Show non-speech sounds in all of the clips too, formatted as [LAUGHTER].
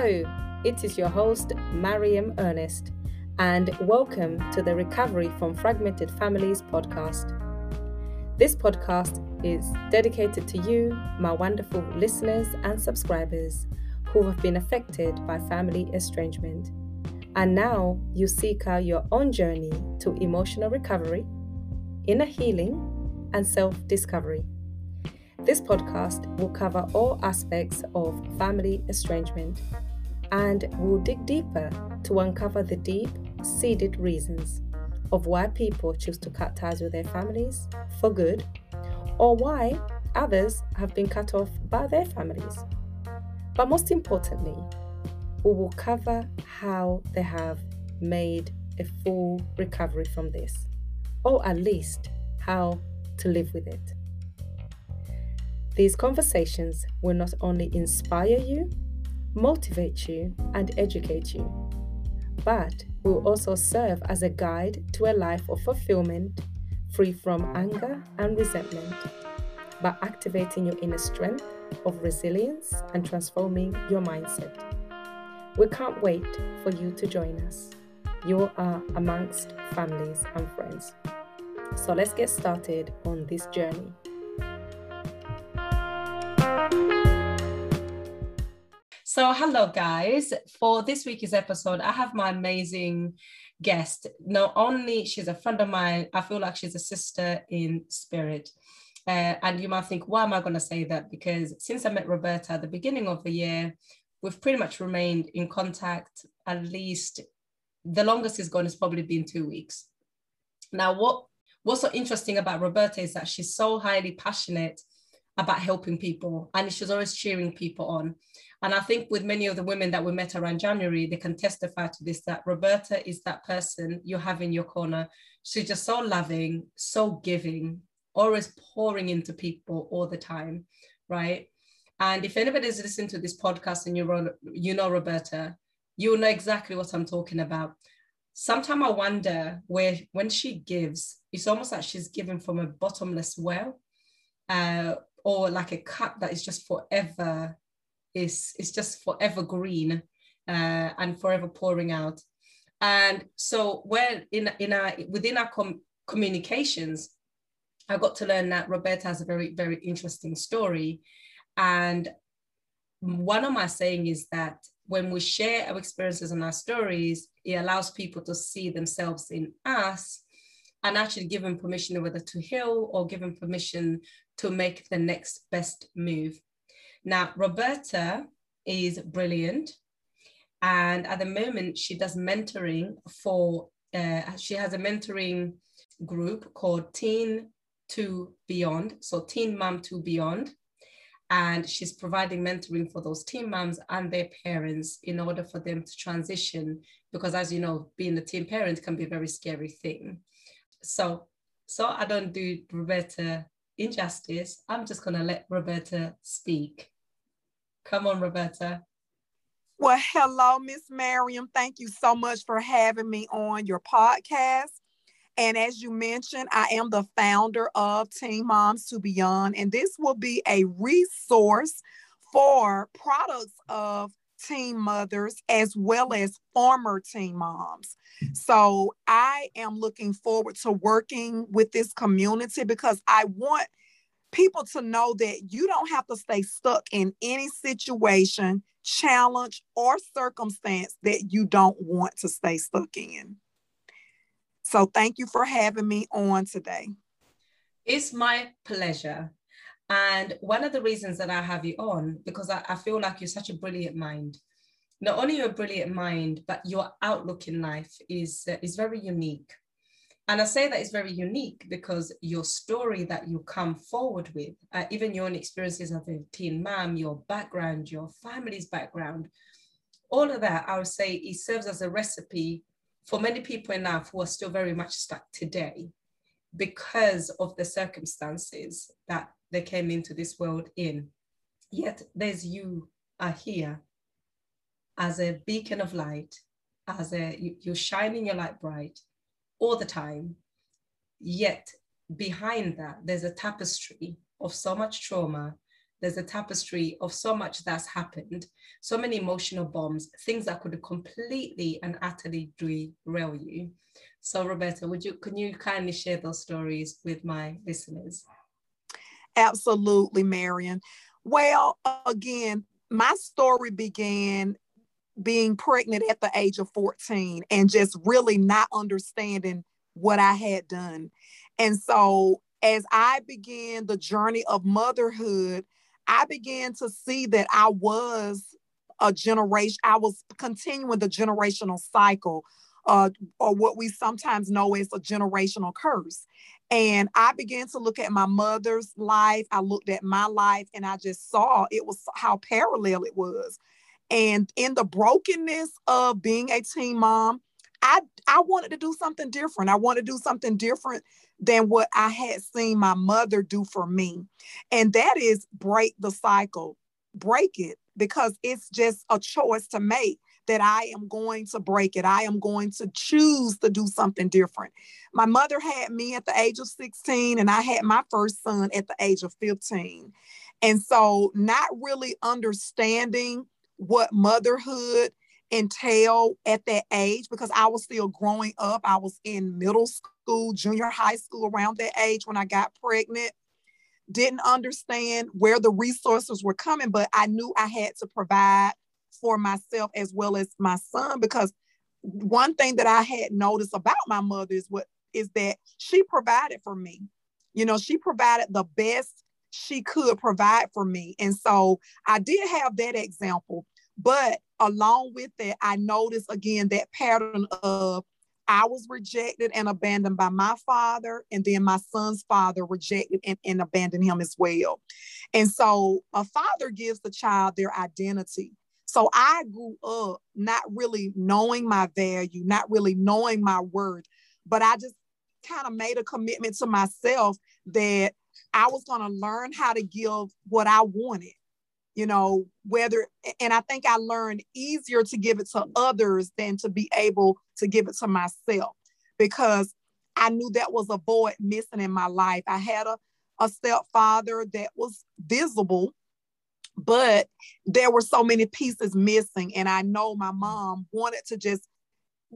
Hello, it is your host, Mariam Ernest, and welcome to the Recovery from Fragmented Families podcast. This podcast is dedicated to you, my wonderful listeners and subscribers who have been affected by family estrangement. And now you seek out your own journey to emotional recovery, inner healing, and self discovery. This podcast will cover all aspects of family estrangement and we'll dig deeper to uncover the deep seated reasons of why people choose to cut ties with their families for good or why others have been cut off by their families. But most importantly, we will cover how they have made a full recovery from this, or at least how to live with it. These conversations will not only inspire you, motivate you, and educate you, but will also serve as a guide to a life of fulfillment free from anger and resentment by activating your inner strength of resilience and transforming your mindset. We can't wait for you to join us. You are amongst families and friends. So let's get started on this journey. So, hello, guys. For this week's episode, I have my amazing guest. Not only she's a friend of mine, I feel like she's a sister in spirit. Uh, and you might think, why am I going to say that? Because since I met Roberta at the beginning of the year, we've pretty much remained in contact. At least the longest it's gone has probably been two weeks. Now, what what's so interesting about Roberta is that she's so highly passionate about helping people, and she's always cheering people on. And I think with many of the women that we met around January, they can testify to this that Roberta is that person you have in your corner. She's just so loving, so giving, always pouring into people all the time, right? And if anybody's listening to this podcast and you you know Roberta, you'll know exactly what I'm talking about. Sometimes I wonder where when she gives, it's almost like she's giving from a bottomless well, uh, or like a cup that is just forever is is just forever green uh, and forever pouring out. And so when in in our within our com- communications, I got to learn that Roberta has a very very interesting story, and one of my saying is that when we share our experiences and our stories, it allows people to see themselves in us and actually give them permission whether to heal or give them permission to make the next best move. Now, Roberta is brilliant. And at the moment, she does mentoring for, uh, she has a mentoring group called Teen to Beyond. So, Teen Mom to Beyond. And she's providing mentoring for those teen moms and their parents in order for them to transition. Because, as you know, being a teen parent can be a very scary thing. So, so I don't do Roberta injustice, I'm just going to let Roberta speak. Come on, Roberta. Well, hello, Miss Mariam. Thank you so much for having me on your podcast. And as you mentioned, I am the founder of Teen Moms to Beyond, and this will be a resource for products of teen mothers as well as former teen moms. So I am looking forward to working with this community because I want people to know that you don't have to stay stuck in any situation, challenge, or circumstance that you don't want to stay stuck in. So thank you for having me on today. It's my pleasure. And one of the reasons that I have you on, because I, I feel like you're such a brilliant mind. Not only your brilliant mind, but your outlook in life is, uh, is very unique. And I say that it's very unique because your story that you come forward with, uh, even your own experiences as a teen mom, your background, your family's background, all of that, I would say it serves as a recipe for many people in life who are still very much stuck today because of the circumstances that they came into this world in. Yet there's you are here as a beacon of light, as a you're shining your light bright all the time. Yet behind that, there's a tapestry of so much trauma, there's a tapestry of so much that's happened, so many emotional bombs, things that could completely and utterly derail you. So Roberta, would you can you kindly share those stories with my listeners? Absolutely, Mariam. Well, again, my story began being pregnant at the age of 14 and just really not understanding what I had done. And so as I began the journey of motherhood, I began to see that I was a generation, I was continuing the generational cycle, uh, or what we sometimes know as a generational curse. And I began to look at my mother's life. I looked at my life and I just saw it was how parallel it was. And in the brokenness of being a teen mom, I, I wanted to do something different. I wanted to do something different than what I had seen my mother do for me. And that is break the cycle, break it, because it's just a choice to make that I am going to break it. I am going to choose to do something different. My mother had me at the age of 16, and I had my first son at the age of 15. And so, not really understanding what motherhood entail at that age because I was still growing up. I was in middle school, junior high school around that age when I got pregnant. Didn't understand where the resources were coming, but I knew I had to provide for myself as well as my son because one thing that I had noticed about my mother is what is that she provided for me. You know, she provided the best she could provide for me. And so I did have that example. But along with that, I noticed again that pattern of I was rejected and abandoned by my father, and then my son's father rejected and, and abandoned him as well. And so a father gives the child their identity. So I grew up not really knowing my value, not really knowing my worth, but I just kind of made a commitment to myself that I was going to learn how to give what I wanted, you know, whether, and I think I learned easier to give it to others than to be able to give it to myself because I knew that was a void missing in my life. I had a, a stepfather that was visible, but there were so many pieces missing. And I know my mom wanted to just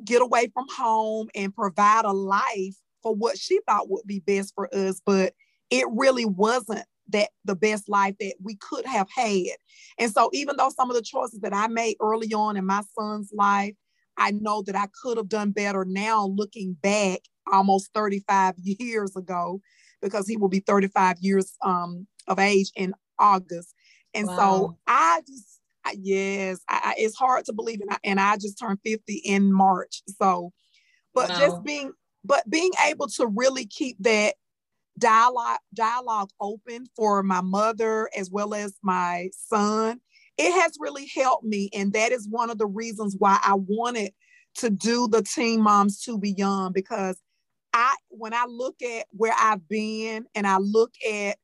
get away from home and provide a life for what she thought would be best for us. But it really wasn't that the best life that we could have had. And so even though some of the choices that I made early on in my son's life, I know that I could have done better now looking back almost 35 [LAUGHS] years ago because he will be 35 years um, of age in August. And wow. so I just, yes, I, I, it's hard to believe. And I, and I just turned 50 in March. So, but wow. just being, but being able to really keep that dialogue dialogue open for my mother as well as my son it has really helped me and that is one of the reasons why i wanted to do the teen moms to beyond because i when i look at where i've been and i look at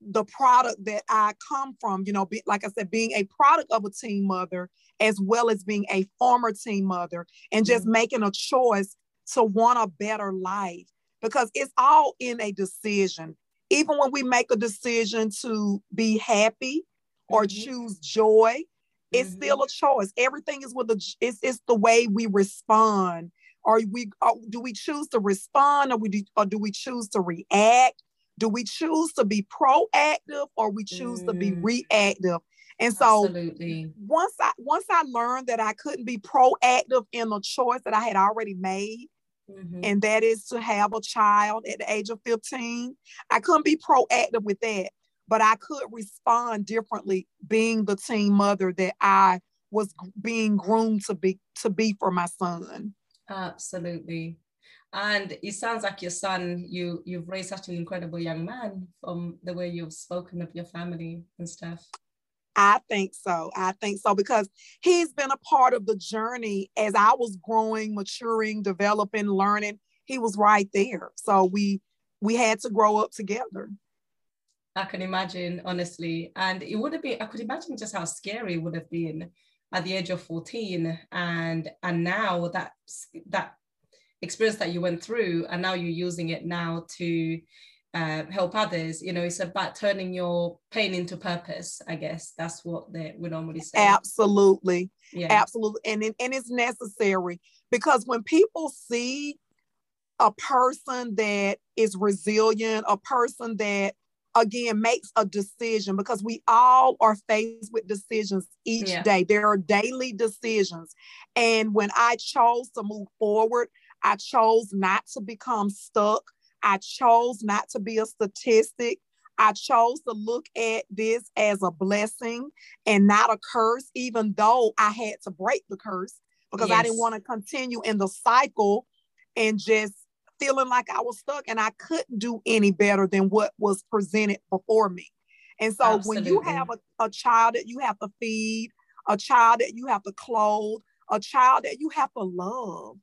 the product that i come from you know be, like i said being a product of a teen mother as well as being a former teen mother and just mm-hmm. making a choice to want a better life because it's all in a decision. Even when we make a decision to be happy or mm-hmm. choose joy, it's mm-hmm. still a choice. Everything is with the it's, it's the way we respond. Are we are, do we choose to respond or we do, or do we choose to react? Do we choose to be proactive or we choose mm. to be mm. reactive? And so Absolutely. once I once I learned that I couldn't be proactive in the choice that I had already made, Mm-hmm. And that is to have a child at the age of 15. I couldn't be proactive with that, but I could respond differently being the teen mother that I was being groomed to be to be for my son. Absolutely. And it sounds like your son, you you've raised such an incredible young man from the way you've spoken of your family and stuff. I think so. I think so because he's been a part of the journey as I was growing, maturing, developing, learning. He was right there. So we we had to grow up together. I can imagine, honestly. And it would have been, I could imagine just how scary it would have been at the age of 14. And and now that that experience that you went through, and now you're using it now to uh, help others you know it's about turning your pain into purpose i guess. That's what they would normally say. Absolutely. Yeah. Absolutely. And, and it's necessary because when people see a person that is resilient a person that again makes a decision because we all are faced with decisions each yeah. day. There are daily decisions. And when i chose to move forward i chose not to become stuck I chose not to be a statistic. I chose to look at this as a blessing and not a curse, even though I had to break the curse because yes. I didn't want to continue in the cycle and just feeling like I was stuck and I couldn't do any better than what was presented before me. And so Absolutely. when you have a, a child that you have to feed, a child that you have to clothe, a child that you have to love,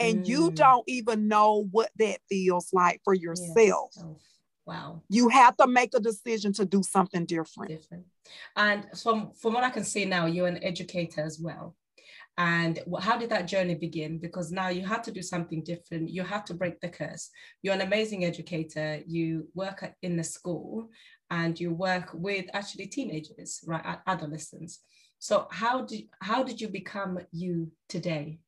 and mm. you don't even know what that feels like for yourself. Yes. Oh, wow. You have to make a decision to do something different. Different. And from from what I can see now, you're an educator as well. And how did that journey begin? Because now you had to do something different. You had to break the curse. You're an amazing educator. You work in the school and you work with actually teenagers, right? Adolescents. So how did how did you become you today?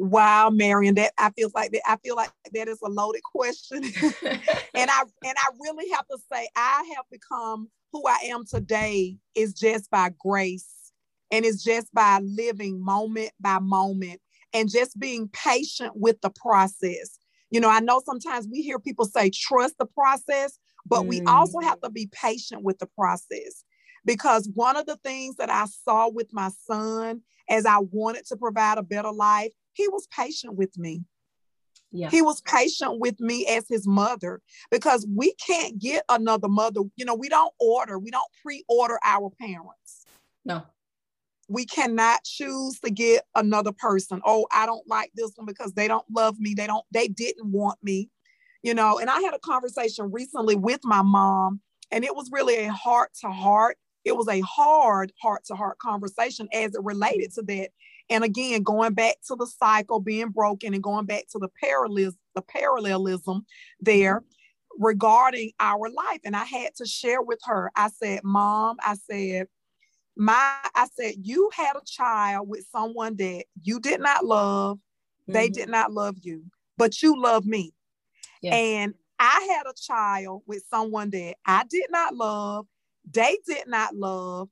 Wow, Mariam, that I feel like that I feel like that is a loaded question. [LAUGHS] and I and I really have to say I have become who I am today is just by grace and it's just by living moment by moment and just being patient with the process. You know, I know sometimes we hear people say trust the process, but mm. we also have to be patient with the process because one of the things that I saw with my son as I wanted to provide a better life he was patient with me. Yeah. He was patient with me as his mother because we can't get another mother. You know, we don't order, we don't pre order our parents. No. We cannot choose to get another person. Oh, I don't like this one because they don't love me. They don't, they didn't want me. You know, and I had a conversation recently with my mom, and it was really a heart to heart. It was a hard heart to heart conversation as it related to that. And again, going back to the cycle being broken and going back to the parallelism, the parallelism there regarding our life. And I had to share with her. I said, Mom, I said, my I said, you had a child with someone that you did not love, mm-hmm. they did not love you, but you love me. Yes. And I had a child with someone that I did not love, they did not love,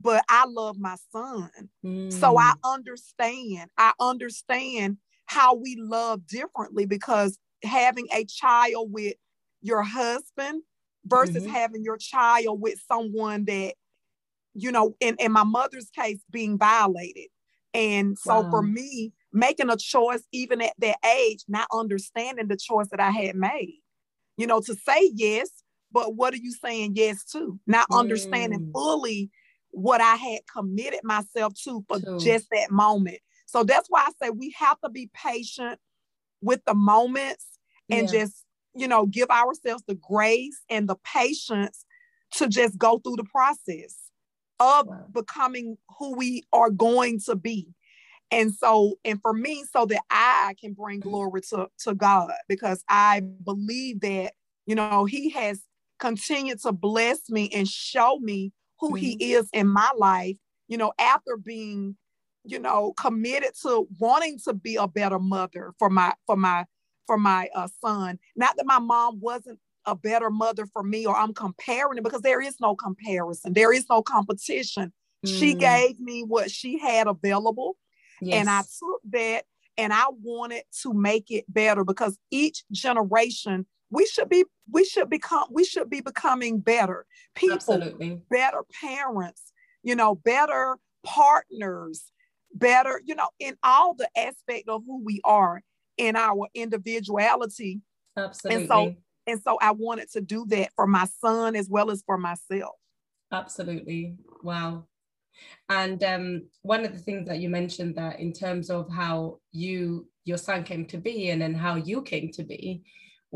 but I love my son. Mm. So I mm. understand. I understand how we love differently because having a child with your husband versus mm-hmm. having your child with someone that, you know, in, in my mother's case, being violated. And so wow. for me, making a choice, even at that age, not understanding the choice that I had made, you know, to say yes, but what are you saying yes to? Not mm. understanding fully what I had committed myself to for True. just that moment. So that's why I say we have to be patient with the moments and yeah. just, you know, give ourselves the grace and the patience to just go through the process of wow. becoming who we are going to be. And so, and for me, so that I can bring mm-hmm. glory to, to God, because I believe that, you know, He has continued to bless me and show me who mm-hmm. he is in my life, you know, after being, you know, committed to wanting to be a better mother for my for my for my uh, son. Not that my mom wasn't a better mother for me or I'm comparing it because there is no comparison. There is no competition. Mm. She gave me what she had available yes. and I took that and I wanted to make it better because each generation we should be we should become we should be becoming better people Absolutely. better parents you know better partners better you know in all the aspect of who we are in our individuality Absolutely. and so and so i wanted to do that for my son as well as for myself Absolutely. Wow. And um, one of the things that you mentioned that in terms of how you your son came to be and then how you came to be,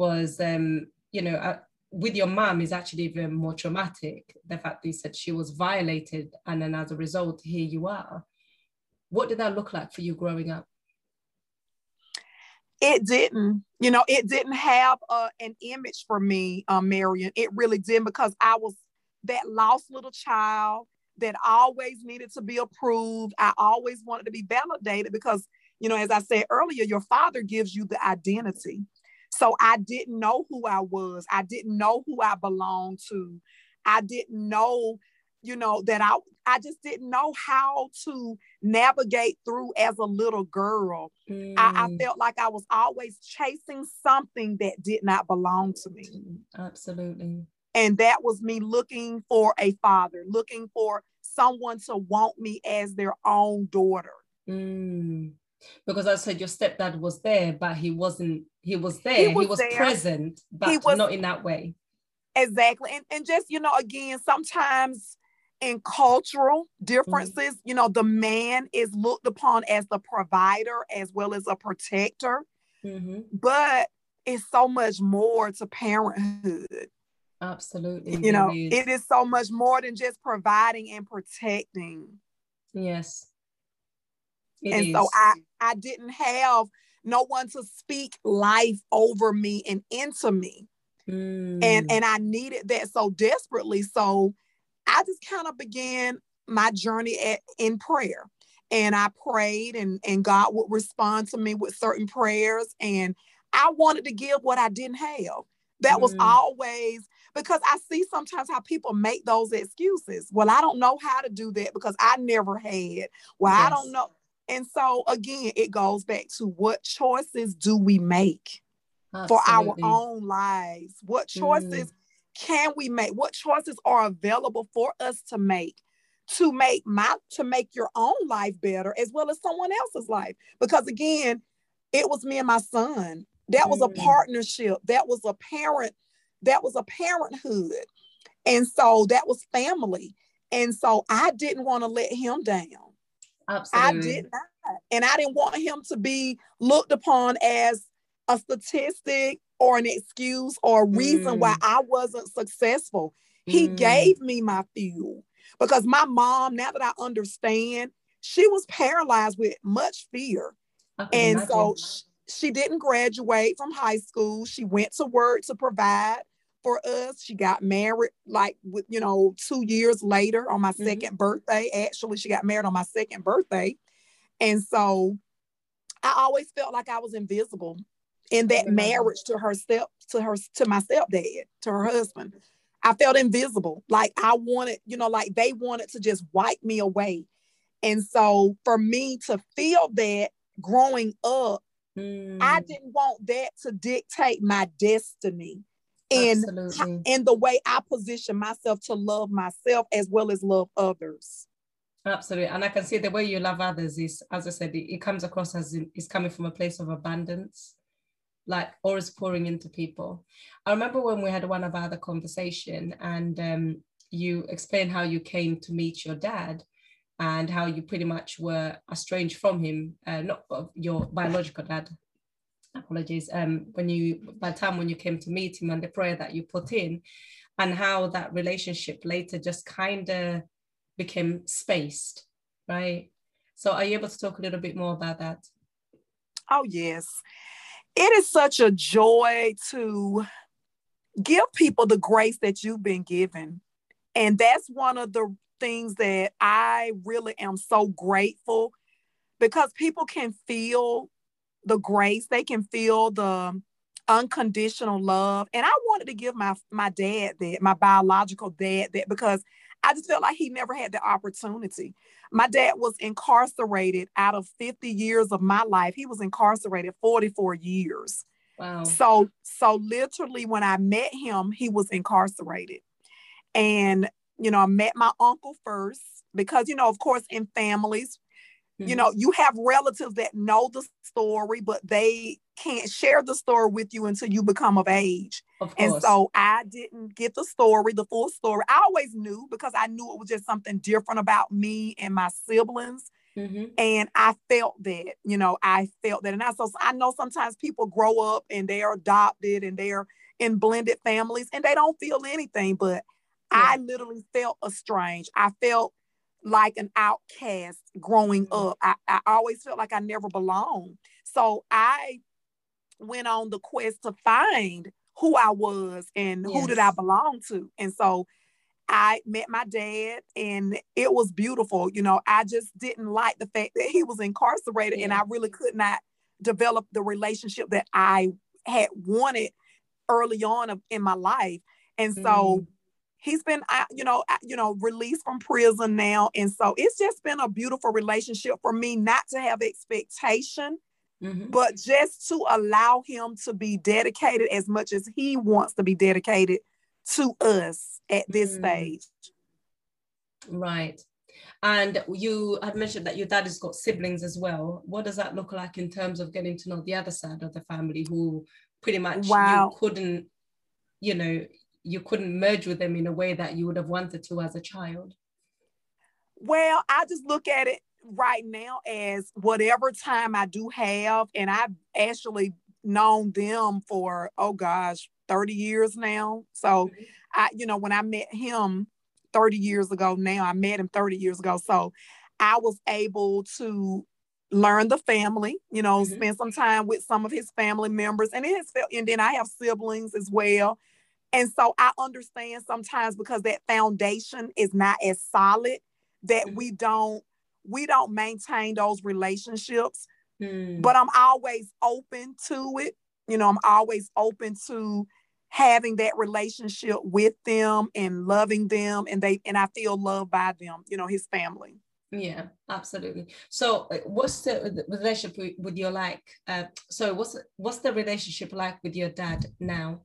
was, um, you know, uh, with your mom is actually even more traumatic. The fact that you said she was violated, and then as a result, here you are. What did that look like for you growing up? it didn't you know it didn't have uh, an image for me um, mariam it really didn't because i was that lost little child that always needed to be approved i always wanted to be validated because you know as i said earlier your father gives you the identity so i didn't know who i was i didn't know who i belonged to i didn't know you know that i i just didn't know how to navigate through as a little girl mm. I, I, mm. felt like i was always chasing something that did not belong to me absolutely and that was me looking for a father looking for someone to want me as their own daughter mm. because i said your stepdad was there but he wasn't he was there he was, he was present but he was, not in that way exactly and, and just you know again sometimes in cultural differences, mm-hmm. you know, the man is looked upon as the provider as well as a protector. Mm-hmm. But it's so much more to parenthood. Absolutely. You know, is. it is so much more than just providing and protecting. Yes. It and is. so I I didn't have no one to speak life over me and into me. Mm. And and I needed that so desperately. So I just kind of began my journey at, in prayer. And I prayed, and, and God would respond to me with certain prayers. And I wanted to give what I didn't have. That mm. was always because I see sometimes how people make those excuses. Well, I don't know how to do that because I never had. Well, yes. I don't know. And so again, it goes back to what choices do we make Absolutely. for our own lives? What choices mm can we make? What choices are available for us to make? to make my to make your own life better as well as someone else's life because again it was me and my son that was a mm. partnership that was a parent that was a parenthood and so that was family and so i didn't want to let him down Absolutely. i did not and i didn't want him to be looked upon as a statistic or an excuse or a reason mm. why I wasn't successful. He mm. gave me my fuel because my mom, now that I understand, she was paralyzed with much fear. And imagine. so she, she didn't graduate from high school. She went to work to provide for us. She got married like with, you know, two years later on my mm-hmm. second birthday. Actually, she got married on my second birthday. And so I always felt like I was invisible in that marriage to her step to her to my stepdad to her husband i felt invisible like i wanted you know like they wanted to just wipe me away and so for me to feel that growing up mm. i didn't want that to dictate my destiny and in the way i position myself to love myself as well as love others absolutely and i can see the way you love others is as i said it, it comes across as in, it's coming from a place of abundance like always pouring into people. I remember when we had one of our other conversation and um, you explained how you came to meet your dad and how you pretty much were estranged from him, uh, not your biological dad. Apologies. Um, when you by the time when you came to meet him and the prayer that you put in, and how that relationship later just kind of became spaced, right? So are you able to talk a little bit more about that? Oh yes it is such a joy to give people the grace that you've been given. And that's one of the things that I really am so grateful because people can feel the grace, they can feel the unconditional love. And I wanted to give my my dad that, my biological dad that because I just felt like he never had the opportunity. My dad was incarcerated out of 50 years of my life. He was incarcerated 44 years. Wow. So so literally when I met him, he was incarcerated. And you know, I met my uncle first because you know, of course in families, mm-hmm. you know, you have relatives that know the story but they can't share the story with you until you become of age. Of and so I didn't get the story, the full story. I always knew because I knew it was just something different about me and my siblings. Mm-hmm. And I felt that, you know, I felt that. And I so I know sometimes people grow up and they're adopted and they're in blended families and they don't feel anything. But yeah. I literally felt estranged. I felt like an outcast growing mm-hmm. up. I, I always felt like I never belonged. So I went on the quest to find who I was and yes. who did I belong to. And so I met my dad and it was beautiful. You know, I just didn't like the fact that he was incarcerated yeah. and I really could not develop the relationship that I had wanted early on in my life. And so mm. He's been, you know, you know, released from prison now. And so it's just been a beautiful relationship for me not to have expectation Mm-hmm. But just to allow him to be dedicated as much as he wants to be dedicated to us at this mm. stage. Right. And you had mentioned that your dad has got siblings as well. What does that look like in terms of getting to know the other side of the family who pretty much wow. you couldn't, you know, you couldn't merge with them in a way that you would have wanted to as a child? Well, I just look at it right now as whatever time I do have, and I've actually known them for oh gosh, 30 years now. So mm-hmm. I, you know, when I met him 30 years ago now, I met him 30 years ago. So I was able to learn the family, you know, mm-hmm. spend some time with some of his family members. And it has felt, and then I have siblings as well. And so I understand sometimes because that foundation is not as solid that mm-hmm. we don't we don't maintain those relationships. Mm. But I'm always open to it. You know, I'm always open to having that relationship with them and loving them and they and I feel loved by them, you know, his family. Yeah, absolutely. So, uh, what's the, the relationship with your like? Uh, so, what's what's the relationship like with your dad now?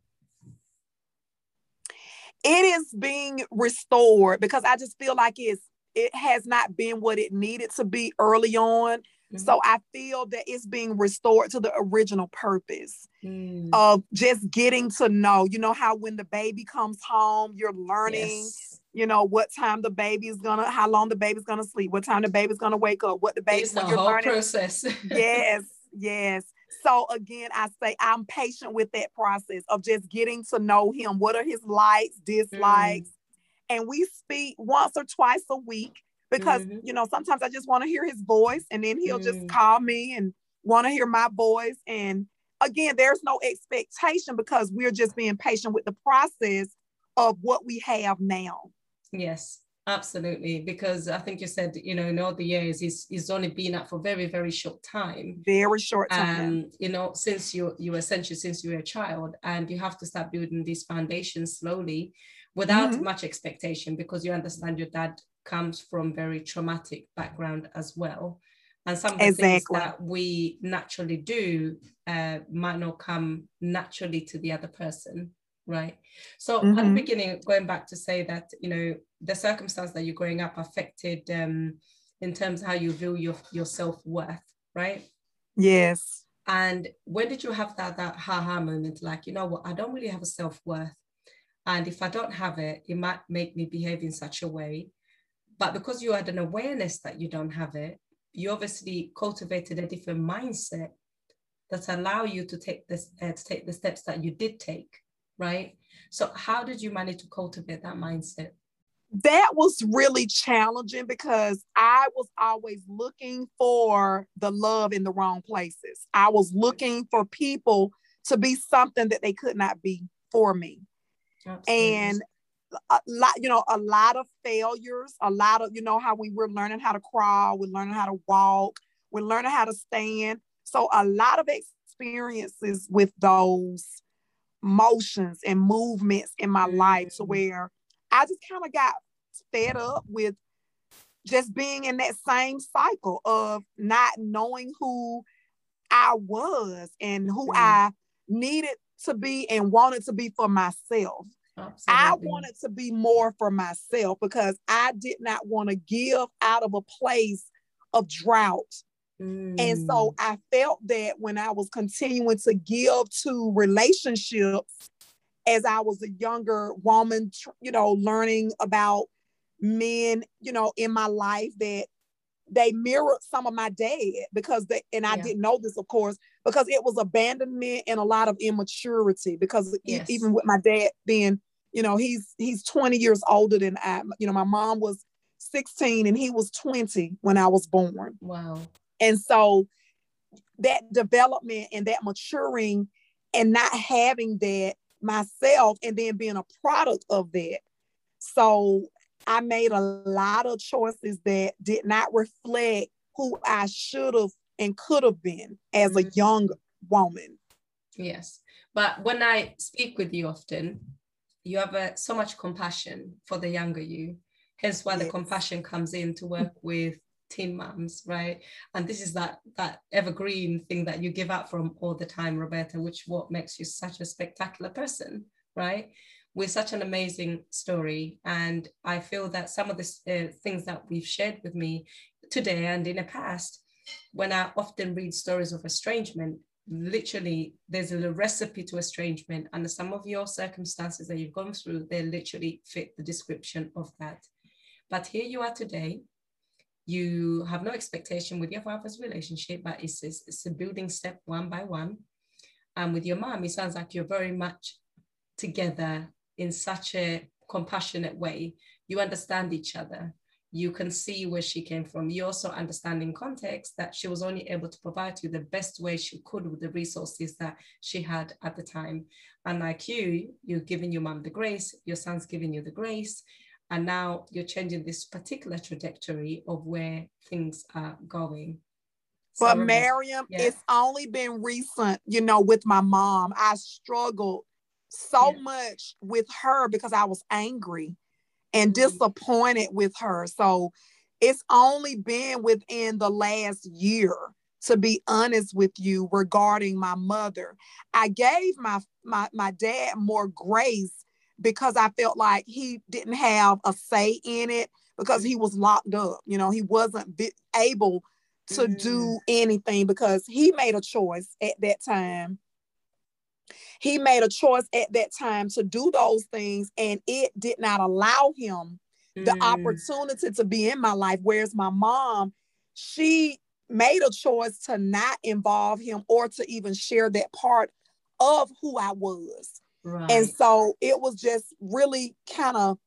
It is being restored because I just feel like it's it has not been what it needed to be early on. Mm-hmm. So I feel that it's being restored to the original purpose mm. of just getting to know. You know how when the baby comes home, you're learning, yes. you know, what time the baby is gonna, how long the baby's gonna sleep, what time the baby's gonna wake up, what the baby's the whole learning. process. [LAUGHS] yes, yes. So again, I say I'm patient with that process of just getting to know him. What are his likes, dislikes? Mm and we speak once or twice a week because mm-hmm. you know sometimes I just want to hear his voice and then he'll mm-hmm. just call me and want to hear my voice and again there's no expectation because we're just being patient with the process of what we have now. Yes. Absolutely, because I think you said, you know, in all the years, he's, he's only been up for very, very short time. Very short time. Um, you know, since you you were essentially since you were a child, and you have to start building these foundations slowly without mm-hmm. much expectation because you understand your dad comes from very traumatic background as well and some of the exactly. things that we naturally do uh, might not come naturally to the other person right so mm-hmm. at the mm-hmm. beginning going back to say that you know the circumstance that you're growing up affected um, in terms of how you view your, your self-worth right yes and when did you have that that ha-ha moment like you know what i don't really have a self-worth and if I don't have it, it might make me behave in such a way. But because you had an awareness that you don't have it, you obviously cultivated a different mindset that allow you to take this uh, to take the steps that you did take, right? So how did you manage to cultivate that mindset? That was really challenging because I was always looking for the love in the wrong places. I was looking for people to be something that they could not be for me. Absolutely. and a lot, you know, a lot of failures, a lot of, you know, how we were learning how to crawl, we're learning how to walk, we're learning how to stand. So a lot of experiences with those motions and movements in my mm-hmm. life to where I just kind of got fed up with just being in that same cycle of not knowing who I was and who mm-hmm. I needed to be and wanted to be for myself. Absolutely. I wanted to be more for myself because I did not want to give out of a place of drought. Mm. And so mm. I felt that when I was continuing to give to relationships as I was a younger woman, you know, learning about men, you know, in my life that they mirrored some of my dad because they, and I yeah. didn't know this, of course, because it was abandonment and a lot of immaturity. Because yes. even with my dad being, you know, he's he's 20 years older than I. You know, my mom was 16 and he was 20 when I was born. Wow. And so that development and that maturing and not having that myself and then being a product of that. So I made a lot of choices that did not reflect who I should have and could have been as a mm-hmm. young woman. Yes. But when I speak with you often, you have a, so much compassion for the younger you. Hence why yes. the compassion comes in to work with teen moms, right? And this is that that evergreen thing that you give out from all the time, Roberta, which what makes you such a spectacular person, right? With such an amazing story, and I feel that some of the uh, things that we've shared with me today and in the past, when I often read stories of estrangement, literally there's a recipe to estrangement, and some of your circumstances that you've gone through, they literally fit the description of that. But here you are today, you have no expectation with your father's relationship, but it's, it's, it's a building step one by one. And with your mom, it sounds like you're very much together in such a compassionate way. You understand each other. You can see where she came from. You also understand in context that she was only able to provide you the best way she could with the resources that she had at the time. And like you, you're giving your mom the grace, your son's giving you the grace and now you're changing this particular trajectory of where things are going but Miriam, yeah. it's only been recent, you know, with my mom. I struggled so yeah. much with her because I was angry and mm-hmm. disappointed with her. So it's only been within the last year, to be honest with you, regarding my mother. I gave my my my dad more grace because I felt like he didn't have a say in it because he was locked up. You know, he wasn't able to mm. do anything because he made a choice at that time. He made a choice at that time to do those things, and it did not allow him mm. the opportunity to be in my life. Whereas my mom, she made a choice to not involve him or to even share that part of who I was. Right. And so it was just really kind of,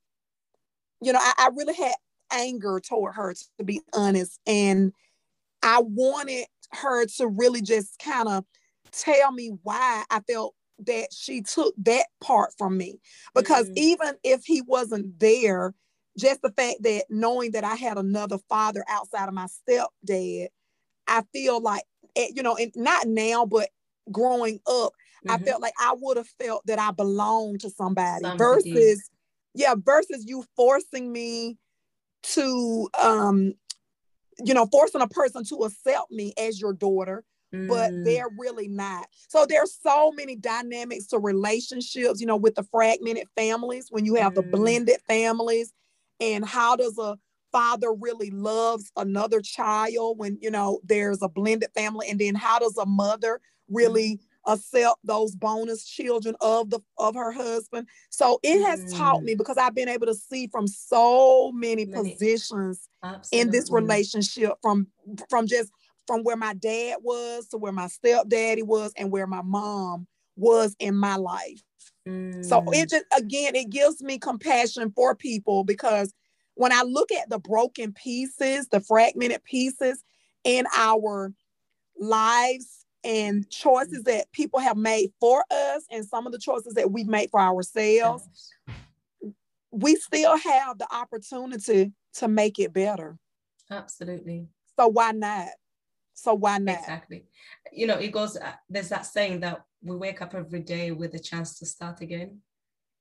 you know, I, I really had anger toward her, to be honest. And I wanted her to really just kind of tell me why I felt that she took that part from me. Because mm-hmm. even if he wasn't there, just the fact that knowing that I had another father outside of my stepdad, I feel like, eh, you know, and not now, but growing up, Mm-hmm. I felt like I would have felt that I belonged to somebody, somebody versus, yeah, versus you forcing me to, um, you know, forcing a person to accept me as your daughter, mm. but they're really not. So there's so many dynamics to relationships, you know, with the fragmented families when you have mm. the blended families, and how does a father really loves another child when you know there's a blended family and then how does a mother really accept those bonus children of the of her husband. So it has mm. taught me because I've been able to see from so many, many. positions Absolutely. in this relationship from from just from where my dad was to where my stepdaddy was and where my mom was in my life. Mm. So it just again it gives me compassion for people because when I look at the broken pieces, the fragmented pieces in our lives and choices that people have made for us and some of the choices that we've made for ourselves, we still have the opportunity to make it better. Absolutely. So why not? So why not? Exactly. You know, it goes, uh, there's that saying that we wake up every day with a chance to start again.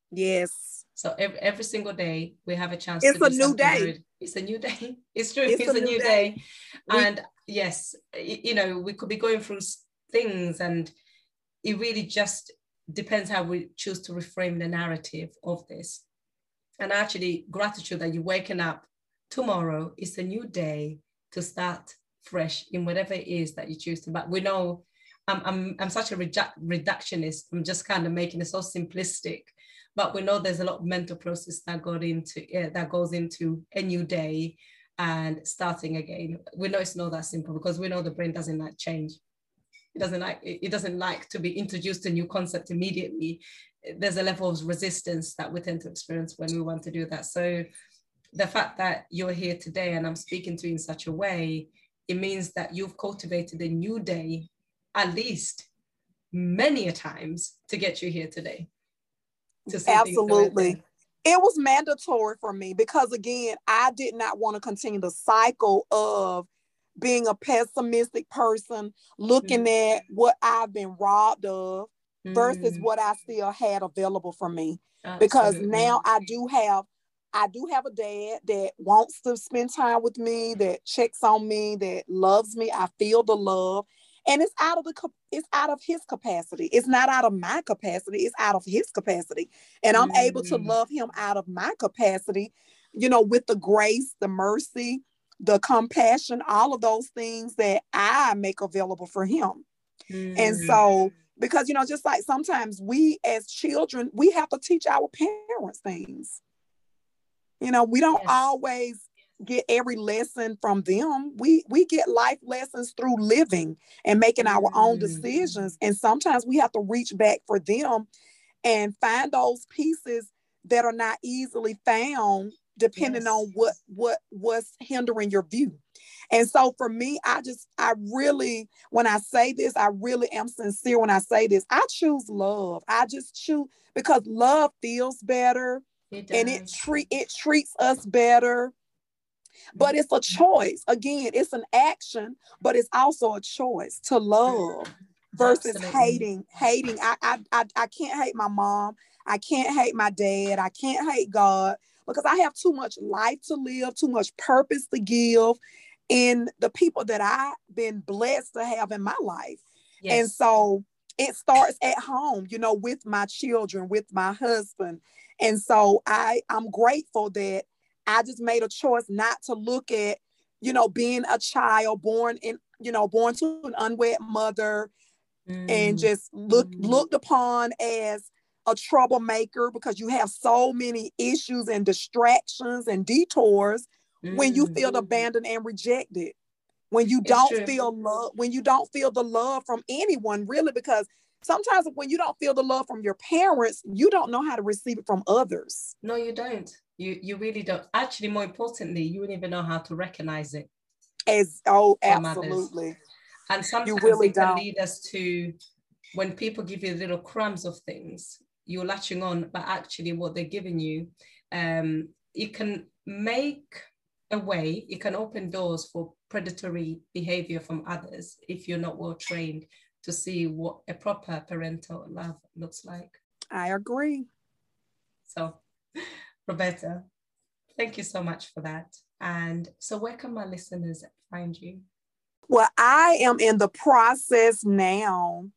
Yes. So every, every single day we have a chance. It's a new day. Good. It's a new [LAUGHS] day. It's true. It's, it's a, new day. day. And yes, you know, we could be going through things and it really just depends how we choose to reframe the narrative of this. And actually gratitude that you're waking up tomorrow is a new day to start fresh in whatever it is that you choose to but we know i'm i'm, I'm such a reductionist. I'm just kind of making it so simplistic. But we know there's a lot of mental process that got into uh, that goes into a new day and starting again. We know it's not that simple because we know the brain doesn't like change it doesn't like it doesn't like to be introduced to new concept immediately there's a level of resistance that we tend to experience when we want to do that so the fact that you're here today and i'm speaking to you in such a way it means that you've cultivated a new day at least many a times to get you here today. To Absolutely. It was mandatory for me because again, I did not want to continue the cycle of being a pessimistic person, looking mm-hmm. at what I've been robbed of versus mm-hmm. what I still had available for me. Absolutely. Because now I do have I do have a dad that wants to spend time with me, that checks on me, that loves me. I feel the love. And it's out of the it's out of his capacity. It's not out of my capacity. It's out of his capacity. And I'm mm. able to mm. love him out of my capacity, you know, with the grace, the mercy, the compassion, all of those things that I make available for him. Mm. And so because you know just like sometimes we as children we have to teach our parents things you know, we don't yes. always get every lesson from them. We we get life lessons through living and making our mm-hmm. own mm. decisions. And sometimes we have to reach back for them and find those pieces that are not easily found depending yes. on what what what's hindering your view. And so for me, I just I really when I say this, I really am sincere when I say this. I choose love. I just choose because love feels better it and it treat it treats us better but it's a mm-hmm. choice again it's an action but it's also a choice to love versus Absolutely. hating hating I, I i i can't hate my mom i can't hate my dad i can't hate god because i have too much life to live too much purpose to give in the people that i've been blessed to have in my life yes. and so it starts at home you know with my children with my husband and so I I'm grateful that I just made a choice not to look at, you know, being a child born in, you know, born to an unwed mother mm. and just look mm. looked upon as a troublemaker because you have so many issues and distractions and detours mm. when you feel mm. abandoned and rejected when you don't feel love when you don't feel the love from anyone really because sometimes when you don't feel the love from your parents, you don't know how to receive it from others. No, you don't. You you really don't. Actually, more importantly, you wouldn't even know how to recognize it. As oh, absolutely. Others. And sometimes you really it can don't. lead us to when people give you little crumbs of things, you're latching on, but actually what they're giving you, um, it can make a way, it can open doors for predatory behavior from others if you're not well trained to see what a proper parental love looks like. I agree. So, [LAUGHS] Roberta, thank you so much for that. And so, where can my listeners find you? Well, I am in the process now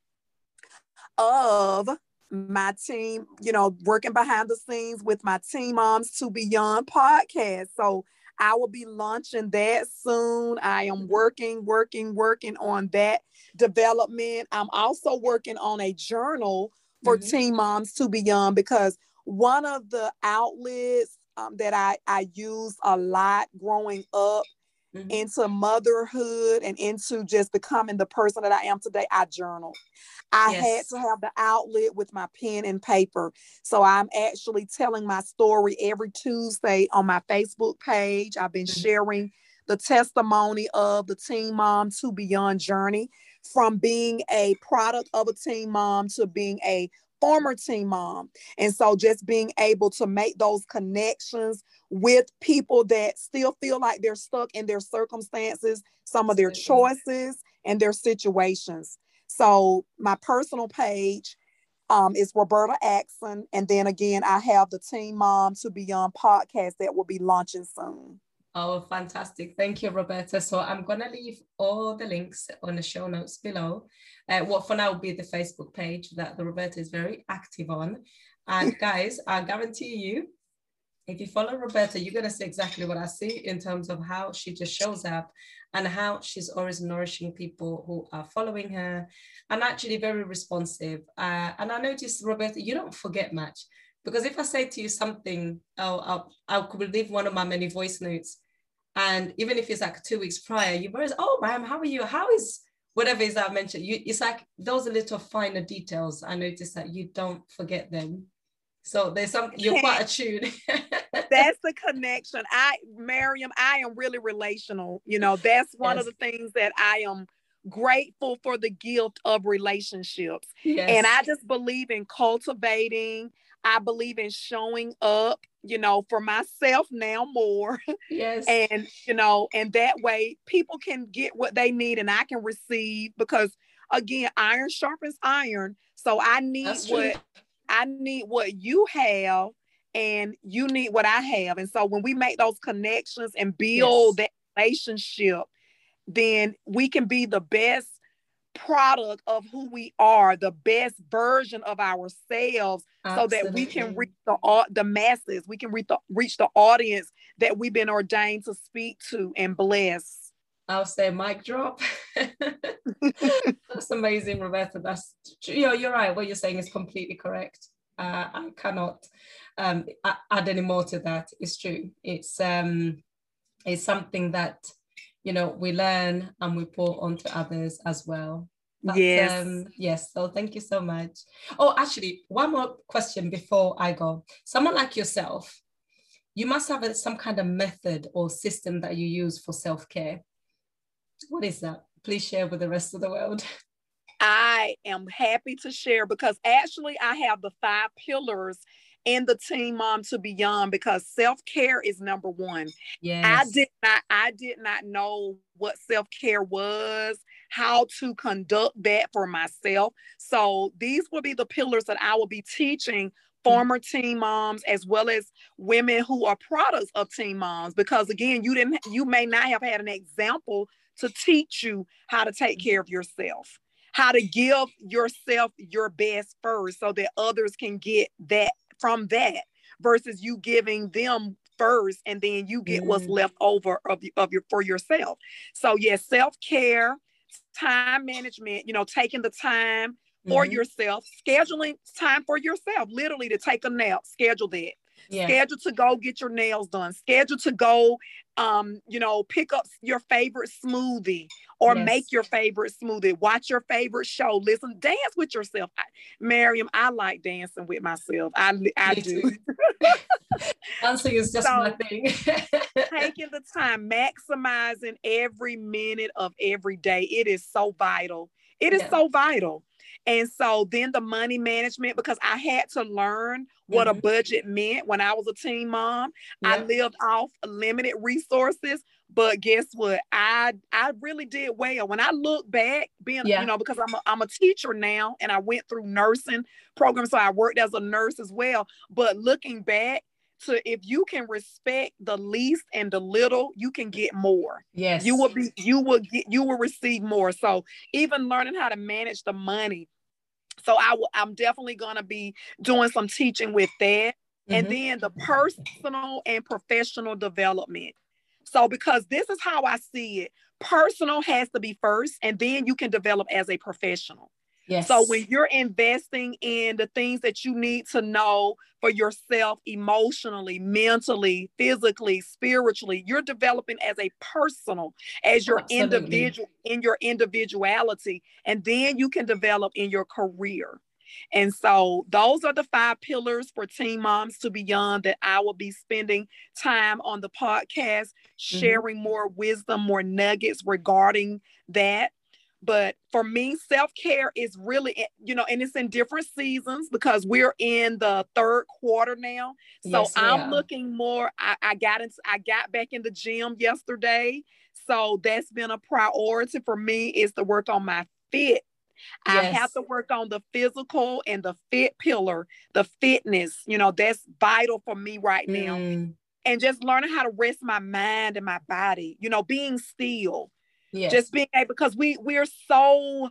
of my team, you know, working behind the scenes with my Teen Moms to Beyond podcast. So I will be launching that soon. I am working, working, working on that development. I'm also working on a journal for mm-hmm. teen moms to beyond because one of the outlets um, that I, I use a lot growing up mm-hmm. into motherhood and into just becoming the person that I am today, I journaled. I yes. had to have the outlet with my pen and paper. So I'm actually telling my story every Tuesday on my Facebook page. I've been mm-hmm. sharing the testimony of the Teen Mom to Beyond journey from being a product of a teen mom to being a former teen mom. And so just being able to make those connections with people that still feel like they're stuck in their circumstances, some of their choices and their situations. So my personal page um, is Roberta Axon. And then again, I have the Teen Mom to Beyond podcast that will be launching soon. Oh, fantastic. Thank you, Roberta. So I'm going to leave all the links on the show notes below. Uh, what for now will be the Facebook page that the Roberta is very active on. And [LAUGHS] guys, I guarantee you, if you follow Roberta, you're going to see exactly what I see in terms of how she just shows up and how she's always nourishing people who are following her and actually very responsive. Uh, and I noticed, Roberta, you don't forget much. Because if I say to you something, I'll, I could leave one of my many voice notes. And even if it's like two weeks prior, you always, oh, ma'am, how are you? How is whatever is I mentioned? You, it's like those little finer details. I noticed that you don't forget them. So there's some, you're quite [LAUGHS] attuned. [LAUGHS] that's the connection. I, Mariam, I am really relational. You know, that's one yes. of the things that I am grateful for the gift of relationships. Yes. And I just believe in cultivating. I believe in showing up, you know, for myself now more. [LAUGHS] Yes. and, you know, and that way people can get what they need and I can receive because again, iron sharpens iron. So I need what I need what you have and you need what I have. And so when we make those connections and build yes. that relationship, then we can be the best product of who we are, the best version of ourselves, Absolutely. so that we can reach the the masses, we can reach the reach the audience that we've been ordained to speak to and bless. I'll say mic drop. [LAUGHS] That's amazing, Roberta. That's you know, you're right. What you're saying is completely correct. Uh, I cannot um, add any more to that. It's true. It's um, it's something that you know we learn and we pour onto others as well. But, yes. Um, yes. So thank you so much. Oh, actually, one more question before I go. Someone like yourself, you must have a, some kind of method or system that you use for self care. What is that? Please share with the rest of the world. [LAUGHS] I am happy to share because actually I have the five pillars in the Teen Mom to Beyond because self-care is number one. Yes. I did not I did not know what self-care was, how to conduct that for myself. So these will be the pillars that I will be teaching mm. former teen moms as well as women who are products of teen moms because again you didn't you may not have had an example to teach you how to take care of yourself how to give yourself your best first so that others can get that from that versus you giving them first and then you get mm. what's left over of, of your for yourself so yes self-care time management you know taking the time for mm-hmm. yourself scheduling time for yourself literally to take a nap schedule that yeah. schedule to go get your nails done schedule to go um you know pick up your favorite smoothie or yes. make your favorite smoothie. Watch your favorite show. Listen dance with yourself. I, Mariam I like dancing with myself. I, I do. [LAUGHS] dancing is just so, my thing. [LAUGHS] taking the time maximizing every minute of every day. It is so vital. It is yeah. so vital and so then the money management, because I had to learn what mm-hmm. a budget meant when I was a teen mom. I lived off limited resources, but guess what? I I really did well. When I look back, being yeah. you know, because I'm a, I'm a teacher now and I went through nursing programs, so I worked as a nurse as well. But looking back, to if you can respect the least and the little, you can get more. Yes. You will be you will get you will receive more. So even learning how to manage the money. So I will I'm definitely gonna be doing some teaching with that. Mm-hmm. And then the personal and professional development. So because this is how I see it, personal has to be first, and then you can develop as a professional. Yes. So when you're investing in the things that you need to know for yourself emotionally, mentally, physically, spiritually, you're developing as a personal, as your Absolutely. individual in your individuality, and then you can develop in your career. And so those are the five pillars for Teen Moms to Beyond that I will be spending time on the podcast, mm-hmm. sharing mm-hmm. more wisdom, more nuggets regarding that. But for me, self care is really, you know, and it's in different seasons because we're in the third quarter now. So yes, I'm looking more. I, I got into, I got back in the gym yesterday. So that's been a priority for me is to work on my fit. Yes. I have to work on the physical and the fit pillar, the fitness. You know, that's vital for me right now. Mm. And just learning how to rest my mind and my body, you know, being still Yes. Just being able because we we're so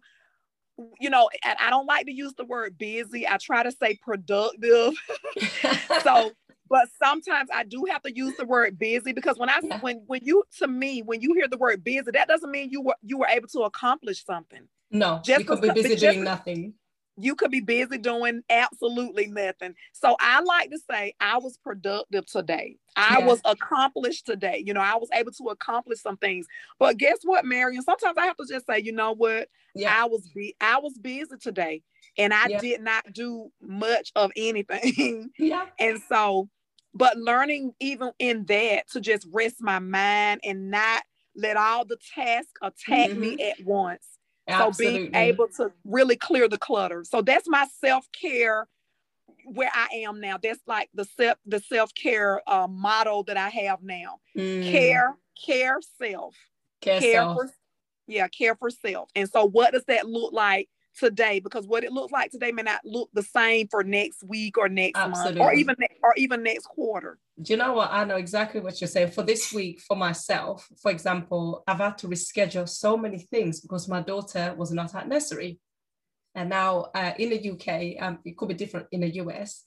you know, and I don't like to use the word busy. I try to say productive. [LAUGHS] so, but sometimes I do have to use the word busy because when I yeah. when when you to me when you hear the word busy, that doesn't mean you were you were able to accomplish something. No, just you could be busy doing nothing you could be busy doing absolutely nothing. So I like to say I was productive today. I yeah. was accomplished today. You know, I was able to accomplish some things. But guess what, Mariam? Sometimes I have to just say, you know what? Yeah. I was be I was busy today and I yeah. did not do much of anything. [LAUGHS] Yeah. and so but learning even in that to just rest my mind and not let all the tasks attack mm-hmm. me at once. Absolutely. So being able to really clear the clutter. So that's my self-care where I am now. That's like the self the self-care uh, model that I have now. Mm. Care, care self. Care, care self. for yeah, care for self. And so what does that look like today because what it looks like today may not look the same for next week or next Absolutely. month or even or even next quarter. Do you know what? I know exactly what you're saying. For this week, for myself, for example, I've had to reschedule so many things because my daughter was not at nursery. And now uh, in the UK, um, it could be different in the US.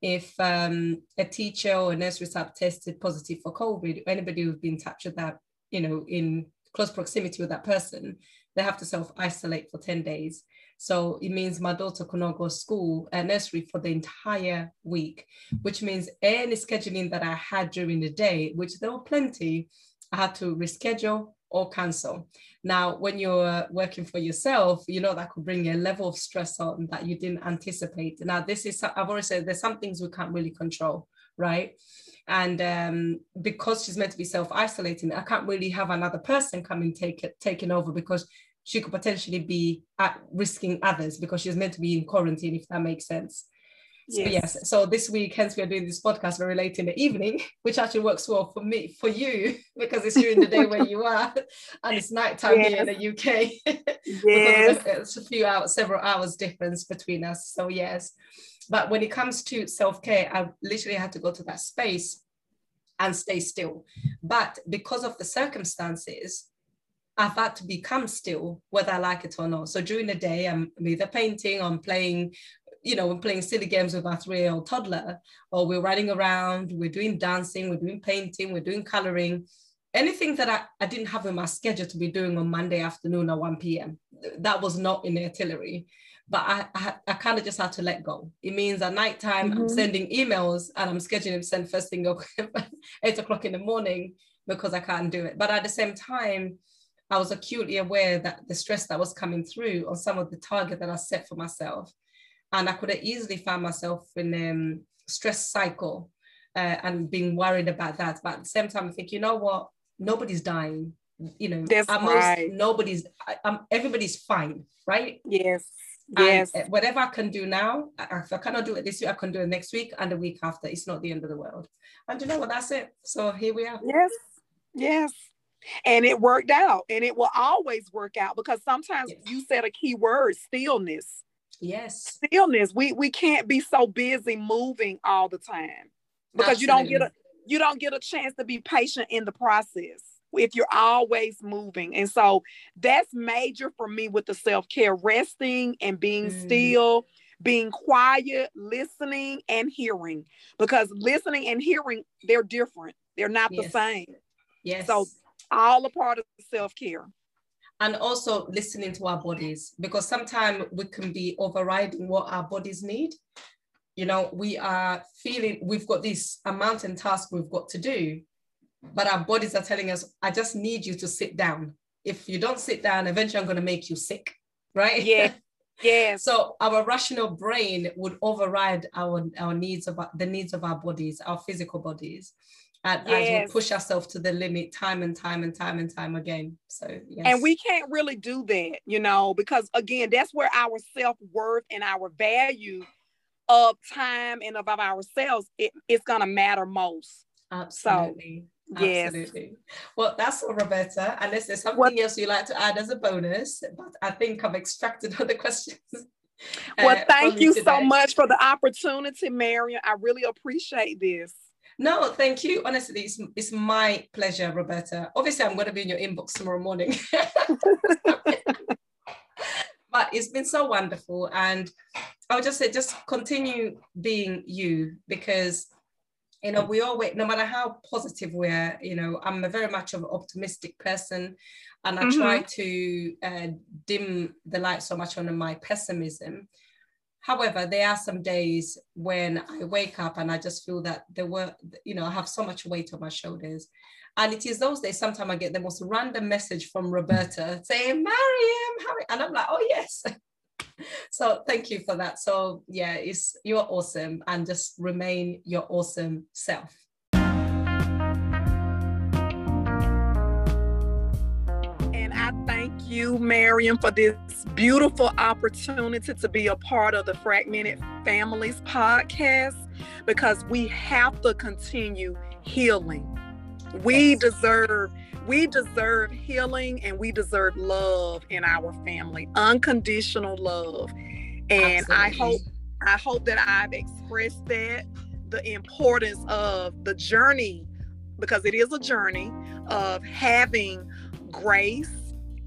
If um, a teacher or a nursery staff tested positive for COVID, anybody who's been touched touch with that, you know, in close proximity with that person, they have to self isolate for 10 days. So it means my daughter could not go to school at nursery for the entire week, which means any scheduling that I had during the day, which there were plenty, I had to reschedule or cancel. Now, when you're working for yourself, you know that could bring a level of stress on that you didn't anticipate. Now, this is, I've already said there's some things we can't really control, right? And um, because she's meant to be self-isolating, I can't really have another person come and take it, taking over because she could potentially be at risking others because she's meant to be in quarantine, if that makes sense. Yes. So yes, so this week, hence we are doing this podcast very late in the evening, [LAUGHS] which actually works well for me, for you, [LAUGHS] because it's during the day where you are, [LAUGHS] and it's nighttime yes. here in the UK. yes, it's a few hours, several hours difference between us. So yes, but when it comes to self care, I literally had to go to that space and stay still. But because of the circumstances, I've had to become still, whether I like it or not. So during the day, I'm either painting, I'm playing, you know, we're playing silly games with our three-year-old toddler, or we're running around, we're doing dancing, we're doing painting, we're doing coloring. Anything that I, I didn't have in my schedule to be doing on Monday afternoon at 1 p.m. That was not in the artillery. But I, I, I kind of just had to let go. It means at nighttime, mm-hmm. I'm sending emails and I'm scheduling to send first thing [LAUGHS] eight o'clock in the morning because I can't do it. But at the same time, I was acutely aware that the stress that was coming through on some of the target that I set for myself. And I could have easily found myself in a um, stress cycle uh, and being worried about that. But at the same time, I think, you know what? Nobody's dying. You know, That's right. nobody's, I, I'm, everybody's fine, right? Yes. Yes. And uh, whatever I can do now, if I cannot do it this week, I can do it next week and the week after. It's not the end of the world. And you know what? That's it. So here we are. Yes. Yes and it worked out and it will always work out because sometimes yes. you said a key word stillness yes stillness we we can't be so busy moving all the time because Absolutely. you don't get a you don't get a chance to be patient in the process if you're always moving and so that's major for me with the self-care resting and being mm. still being quiet listening and hearing because listening and hearing they're different they're not yes. the same yes so all a part of self-care. And also listening to our bodies because sometimes we can be overriding what our bodies need. You know we are feeling we've got this a mountain task we've got to do but our bodies are telling us i just need you to sit down. If you don't sit down eventually i'm going to make you sick right? Yeah. [LAUGHS] Yeah so our rational brain would override our our needs about the needs of our bodies our physical bodies yes. as we push ourselves to the limit time and time and time and time again. So yes. And we can't really do that, you know, because again, that's where our self-worth and our value of time and of ourselves, it, it's gonna matter most. Absolutely. So, Absolutely. Yes. Well, that's all, Roberta. Unless there's something what, else you'd like to add as a bonus, but I think I've extracted all the questions. Well, uh, thank you so much for the opportunity, Mariam. I really appreciate this. No, thank you. Honestly, it's, it's my pleasure, Roberta. Obviously, I'm going to be in your inbox tomorrow morning. [LAUGHS] but it's been so wonderful. And I would just say, just continue being you because, you know, we always, no matter how positive we're, you know, I'm a very much of an optimistic person. And I mm-hmm. try to uh, dim the light so much on my pessimism However, there are some days when I wake up and I just feel that there were, you know, I have so much weight on my shoulders. And it is those days, sometimes I get the most random message from Roberta saying, Mariam, how and I'm like, oh, yes. [LAUGHS] so thank you for that. So yeah, it's you're awesome and just remain your awesome self. You, Mariam, for this beautiful opportunity to be a part of the Fragmented Families podcast because we have to continue healing. We deserve we deserve healing and we deserve love in our family, unconditional love. And Absolutely. I hope I hope that I've expressed that the importance of the journey because it is a journey of having grace,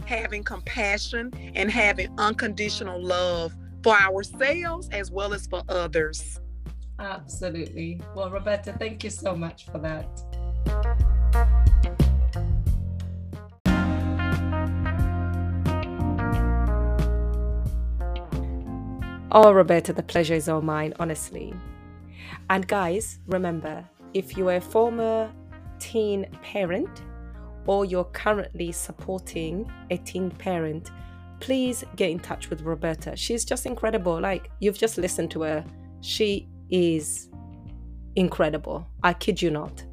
having compassion and having unconditional love for ourselves as well as for others. Absolutely. Well, Roberta, thank you so much for that. Oh, Roberta, the pleasure is all mine, honestly. And guys, remember if you are a former teen parent or you're currently supporting a teen parent, please get in touch with Roberta. She's just incredible. Like, you've just listened to her. She is incredible. I kid you not.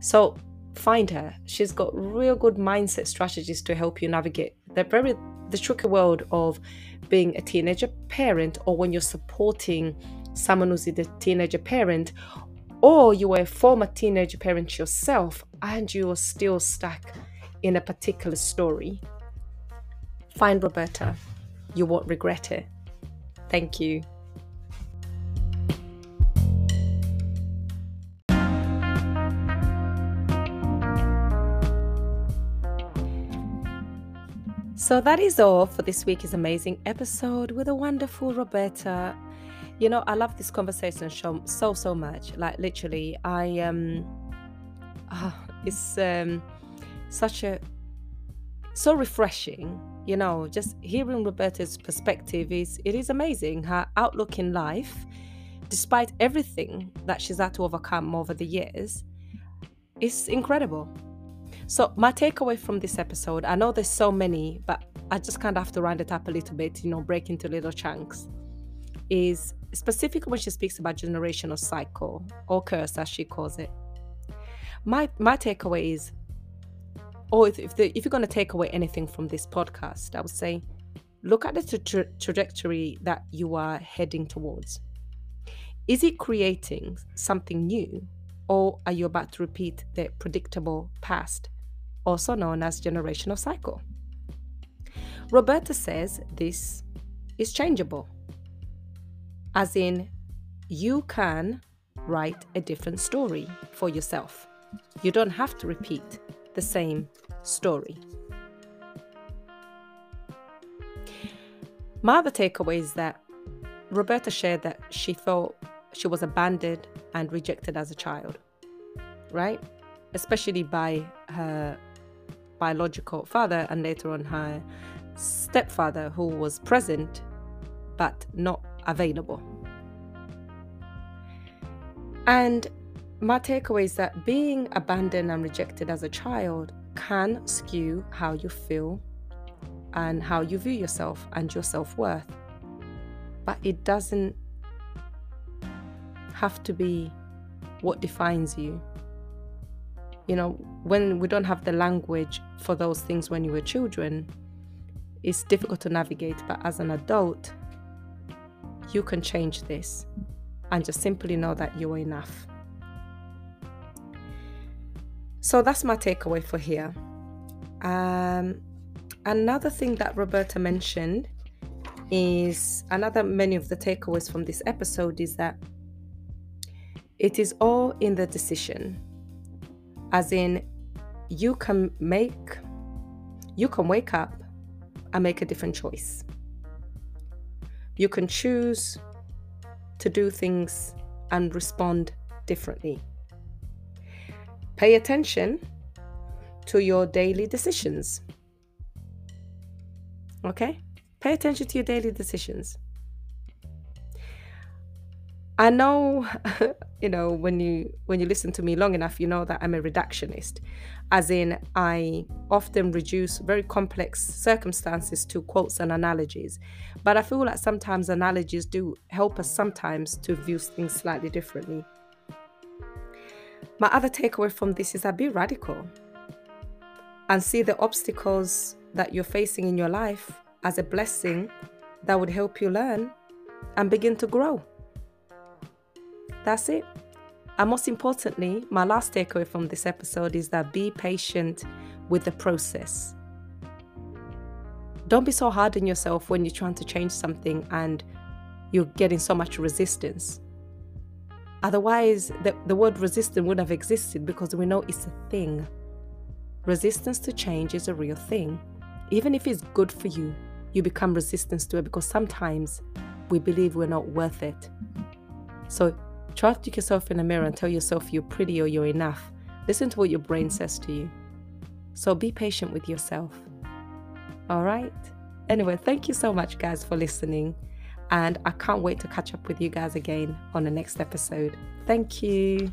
So, find her. She's got real good mindset strategies to help you navigate the very the tricky world of being a teenager parent or when you're supporting someone who's a teenager parent or you were a former teenager parent yourself and you are still stuck in a particular story find roberta. You won't regret it. Thank you. So that is all for this week's amazing episode with a wonderful Roberta. You know, I love this conversation so so so much. Like literally, I um, oh, it's um, such a so refreshing. You know, just hearing Roberta's perspective is it is amazing. Her outlook in life, despite everything that she's had to overcome over the years, is incredible. So, my takeaway from this episode I know there's so many, but I just kind of have to round it up a little bit, you know, break into little chunks. Is specifically when she speaks about generational cycle or curse, as she calls it. My my takeaway is, or if if, the, if you're going to take away anything from this podcast, I would say, look at the tra- trajectory that you are heading towards. Is it creating something new, or are you about to repeat the predictable past also known as generational cycle. Roberta says this is changeable, as in, you can write a different story for yourself. You don't have to repeat the same story. My other takeaway is that Roberta shared that she felt she was abandoned and rejected as a child, right? Especially by her biological father and later on her stepfather, who was present but not available. And my takeaway is that being abandoned and rejected as a child can skew how you feel and how you view yourself and your self worth. But it doesn't have to be what defines you you know, when we don't have the language for those things when you were children, it's difficult to navigate. But as an adult, you can change this and just simply know that you are enough. So that's my takeaway for here. Um, another thing that Roberta mentioned is another many of the takeaways from this episode is that it is all in the decision as in you can make you can wake up and make a different choice you can choose to do things and respond differently. Pay attention to your daily decisions. Okay? Pay attention to your daily decisions I know, [LAUGHS] you know, when you when you listen to me long enough, you know that I'm a reductionist, as in I often reduce very complex circumstances to quotes and analogies. But I feel like sometimes analogies do help us sometimes to view things slightly differently. My other takeaway from this is that be radical and see the obstacles that you're facing in your life as a blessing that would help you learn and begin to grow. That's it. And most importantly, my last takeaway from this episode is that be patient with the process. Don't be so hard on yourself when you're trying to change something and you're getting so much resistance. Otherwise, the, the word resistance wouldn't have existed because we know it's a thing. Resistance to change is a real thing. Even if it's good for you, you become resistant to it because sometimes we believe we're not worth it. So try to look yourself in the mirror and tell yourself you're pretty or you're enough. Listen to what your brain says to you. So be patient with yourself. All right? Anyway, thank you so much, guys, for listening. And I can't wait to catch up with you guys again on the next episode. Thank you.